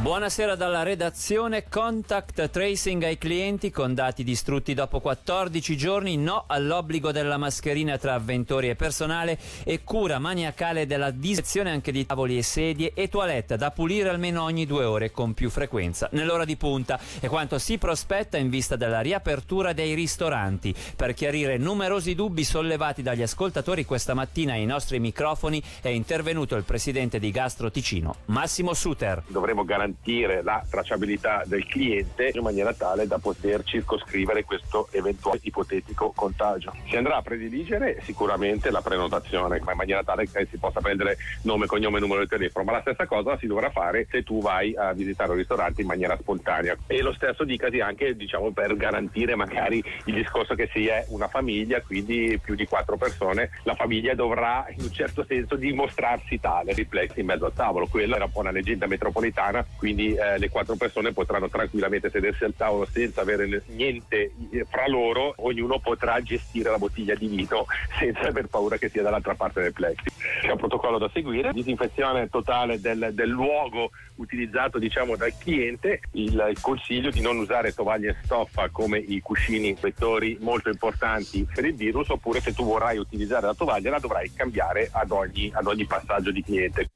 Buonasera dalla redazione. Contact tracing ai clienti con dati distrutti dopo 14 giorni. No all'obbligo della mascherina tra avventori e personale e cura maniacale della disezione anche di tavoli e sedie e toilette da pulire almeno ogni due ore con più frequenza nell'ora di punta e quanto si prospetta in vista della riapertura dei ristoranti. Per chiarire numerosi dubbi sollevati dagli ascoltatori questa mattina ai nostri microfoni è intervenuto il presidente di Gastro Ticino, Massimo Suter. Dovremo garantire garantire la tracciabilità del cliente in maniera tale da poter circoscrivere questo eventuale ipotetico contagio. Si andrà a prediligere sicuramente la prenotazione in maniera tale che si possa prendere nome, cognome e numero di telefono, ma la stessa cosa si dovrà fare se tu vai a visitare un ristorante in maniera spontanea. E lo stesso dicasi anche diciamo, per garantire magari il discorso che si è una famiglia, quindi più di quattro persone, la famiglia dovrà in un certo senso dimostrarsi tale, riflessi in mezzo al tavolo. Quella era un po' una leggenda metropolitana quindi eh, le quattro persone potranno tranquillamente sedersi al tavolo senza avere niente eh, fra loro, ognuno potrà gestire la bottiglia di vino senza aver paura che sia dall'altra parte del plexi. C'è un protocollo da seguire, disinfezione totale del, del luogo utilizzato diciamo, dal cliente, il, il, consiglio di non usare tovaglie stoffa come i cuscini vettori molto importanti per il virus oppure se tu vorrai utilizzare la tovaglia la dovrai cambiare ad ogni, ad ogni passaggio di cliente.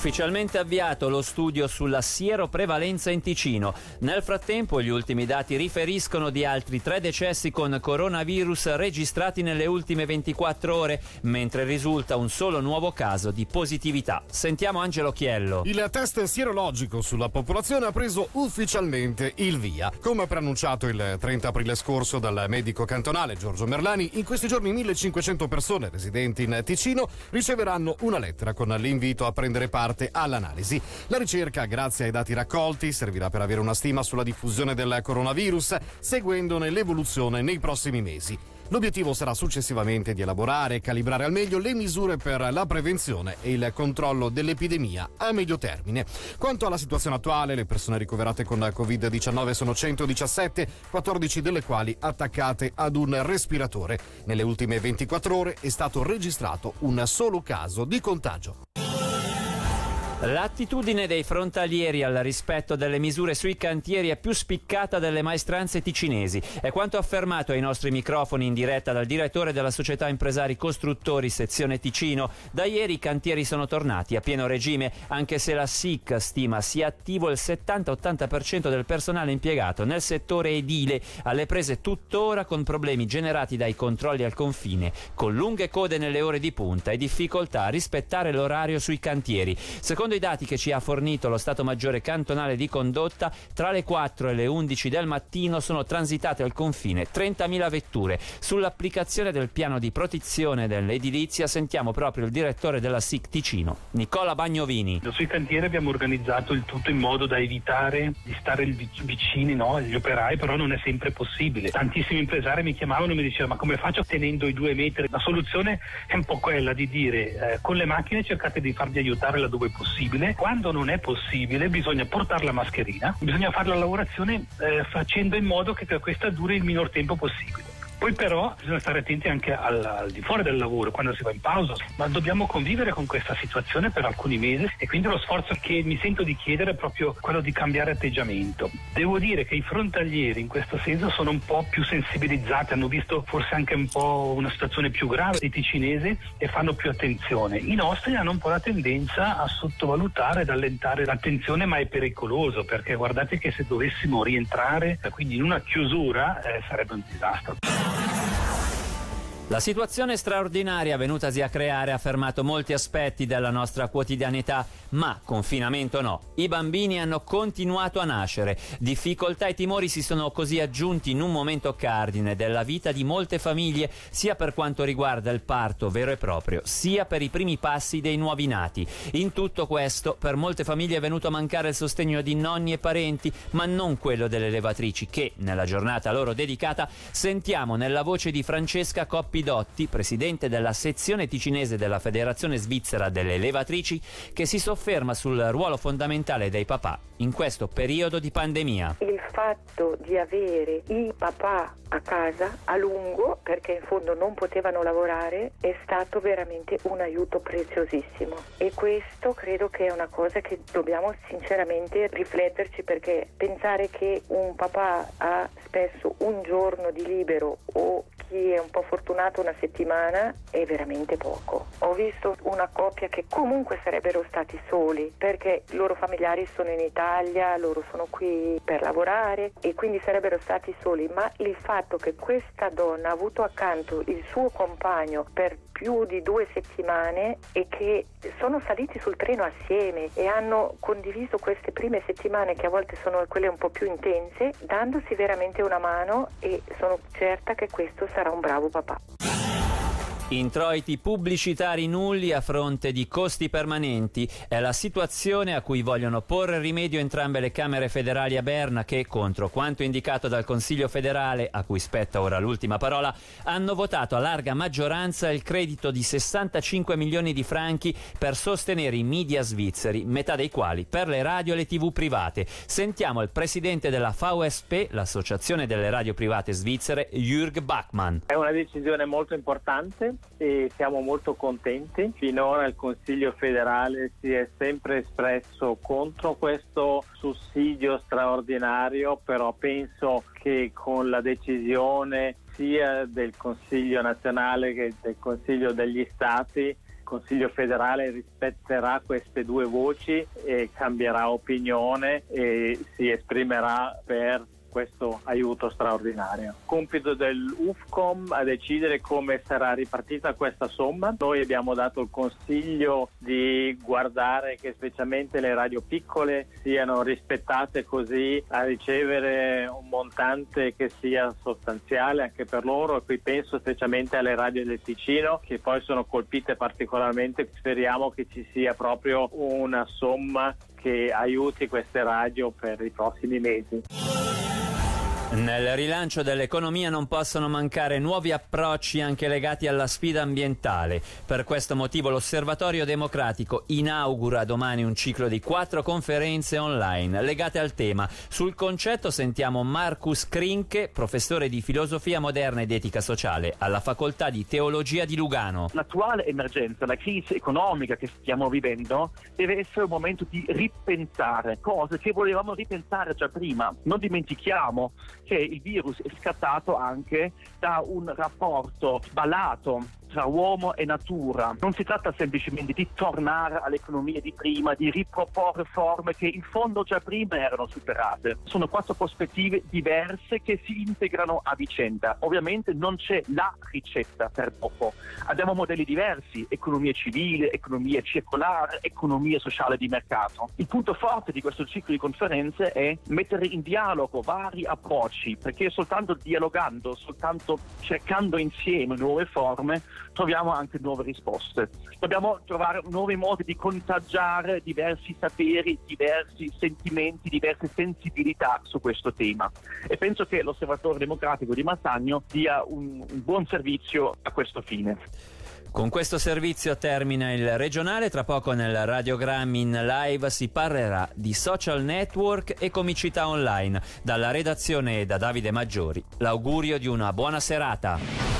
Ufficialmente avviato lo studio sulla sieroprevalenza in Ticino. Nel frattempo gli ultimi dati riferiscono di altri tre decessi con coronavirus registrati nelle ultime 24 ore, mentre risulta un solo nuovo caso di positività. Sentiamo Angelo Chiello. Il test sierologico sulla popolazione ha preso ufficialmente il via. Come preannunciato il 30 aprile scorso dal medico cantonale Giorgio Merlani, in questi giorni 1500 persone residenti in Ticino riceveranno una lettera con l'invito a prendere parte parte all'analisi. La ricerca, grazie ai dati raccolti, servirà per avere una stima sulla diffusione del coronavirus, seguendone l'evoluzione nei prossimi mesi. L'obiettivo sarà successivamente di elaborare e calibrare al meglio le misure per la prevenzione e il controllo dell'epidemia a medio termine. Quanto alla situazione attuale, le persone ricoverate con Covid-19 sono 117, 14 delle quali attaccate ad un respiratore. Nelle ultime 24 ore è stato registrato un solo caso di contagio. L'attitudine dei frontalieri al rispetto delle misure sui cantieri è più spiccata delle maestranze ticinesi. È quanto affermato ai nostri microfoni in diretta dal direttore della società impresari costruttori sezione Ticino. Da ieri i cantieri sono tornati a pieno regime, anche se la SIC stima sia attivo il 70-80% del personale impiegato nel settore edile, alle prese tuttora con problemi generati dai controlli al confine, con lunghe code nelle ore di punta e difficoltà a rispettare l'orario sui cantieri. Secondo Secondo i dati che ci ha fornito lo Stato Maggiore cantonale di condotta, tra le 4 e le 11 del mattino sono transitate al confine 30.000 vetture. Sull'applicazione del piano di protezione dell'edilizia sentiamo proprio il direttore della SIC Ticino, Nicola Bagnovini. Sui cantieri abbiamo organizzato il tutto in modo da evitare di stare vicini no, agli operai, però non è sempre possibile. Tantissimi impresari mi chiamavano e mi dicevano ma come faccio tenendo i due metri? La soluzione è un po' quella di dire eh, con le macchine cercate di farvi aiutare laddove è possibile possibile. Quando non è possibile bisogna portare la mascherina, bisogna fare la lavorazione eh, facendo in modo che questa duri il minor tempo possibile. Poi però bisogna stare attenti anche al, al, di fuori del lavoro, quando si va in pausa, ma dobbiamo convivere con questa situazione per alcuni mesi e quindi lo sforzo che mi sento di chiedere è proprio quello di cambiare atteggiamento. Devo dire che i frontalieri in questo senso sono un po' più sensibilizzati, hanno visto forse anche un po' una situazione più grave dei ticinesi e fanno più attenzione. I nostri hanno un po' la tendenza a sottovalutare ed allentare l'attenzione, ma è pericoloso perché guardate che se dovessimo rientrare, quindi in una chiusura, eh, sarebbe un disastro. La situazione straordinaria venutasi a creare ha fermato molti aspetti della nostra quotidianità, ma confinamento no. I bambini hanno continuato a nascere. Difficoltà e timori si sono così aggiunti in un momento cardine della vita di molte famiglie, sia per quanto riguarda il parto vero e proprio, sia per i primi passi dei nuovi nati. In tutto questo, per molte famiglie è venuto a mancare il sostegno di nonni e parenti, ma non quello delle levatrici che, nella giornata loro dedicata, sentiamo nella voce di Francesca Coppi Pidotti, presidente della sezione ticinese della Federazione Svizzera delle Levatrici, che si sofferma sofferma sul ruolo fondamentale dei papà in questo periodo di pandemia. Il fatto di avere i papà a casa a lungo, perché in fondo non potevano lavorare, è stato veramente un aiuto preziosissimo. E questo credo che è una cosa che dobbiamo sinceramente rifletterci perché pensare che un papà ha spesso un giorno di libero o chi è un po' fortunato una settimana è veramente poco. Ho visto una coppia che comunque sarebbero stati soli perché i loro familiari sono in Italia, loro sono qui per lavorare e quindi sarebbero stati soli, ma il fatto che questa donna ha avuto accanto il suo compagno per più di due settimane e che sono saliti sul treno assieme e hanno condiviso queste prime settimane che a volte sono quelle un po' più intense, dandosi veramente una mano e sono certa che questo sarà un bravo papà. Introiti pubblicitari nulli a fronte di costi permanenti è la situazione a cui vogliono porre rimedio entrambe le Camere federali a Berna che, contro quanto indicato dal Consiglio federale, a cui spetta ora l'ultima parola, hanno votato a larga maggioranza il credito di 65 milioni di franchi per sostenere i media svizzeri, metà dei quali per le radio e le tv private. Sentiamo il presidente della VSP, l'associazione delle radio private svizzere, Jürg Bachmann. È una decisione molto importante e siamo molto contenti. Finora il Consiglio federale si è sempre espresso contro questo sussidio straordinario, però penso che con la decisione sia del Consiglio nazionale che del Consiglio degli Stati il Consiglio federale rispetterà queste due voci e cambierà opinione e si esprimerà per questo aiuto straordinario. Compito dell'UFCOM a decidere come sarà ripartita questa somma. Noi abbiamo dato il consiglio di guardare che specialmente le radio piccole siano rispettate così a ricevere un montante che sia sostanziale anche per loro qui penso specialmente alle radio del Ticino che poi sono colpite particolarmente. Speriamo che ci sia proprio una somma che aiuti queste radio per i prossimi mesi. Nel rilancio dell'economia non possono mancare nuovi approcci anche legati alla sfida ambientale. Per questo motivo l'Osservatorio Democratico inaugura domani un ciclo di quattro conferenze online legate al tema. Sul concetto sentiamo Marcus Krinke, professore di filosofia moderna ed etica sociale alla Facoltà di Teologia di Lugano. L'attuale emergenza, la crisi economica che stiamo vivendo, deve essere un momento di ripensare cose che volevamo ripensare già prima. Non dimentichiamo che il virus è scattato anche da un rapporto sballato tra uomo e natura. Non si tratta semplicemente di tornare all'economia di prima, di riproporre forme che in fondo già prima erano superate. Sono quattro prospettive diverse che si integrano a vicenda. Ovviamente non c'è la ricetta per dopo. Abbiamo modelli diversi, economia civile, economia circolare, economia sociale di mercato. Il punto forte di questo ciclo di conferenze è mettere in dialogo vari approcci, perché soltanto dialogando, soltanto cercando insieme nuove forme, troviamo anche nuove risposte. Dobbiamo trovare nuovi modi di contagiare diversi saperi, diversi sentimenti, diverse sensibilità su questo tema e penso che l'Osservatorio Democratico di Massagno dia un, un buon servizio a questo fine. Con questo servizio termina il regionale, tra poco nel radiogrammi in live si parlerà di social network e comicità online. Dalla redazione e da Davide Maggiori, l'augurio di una buona serata.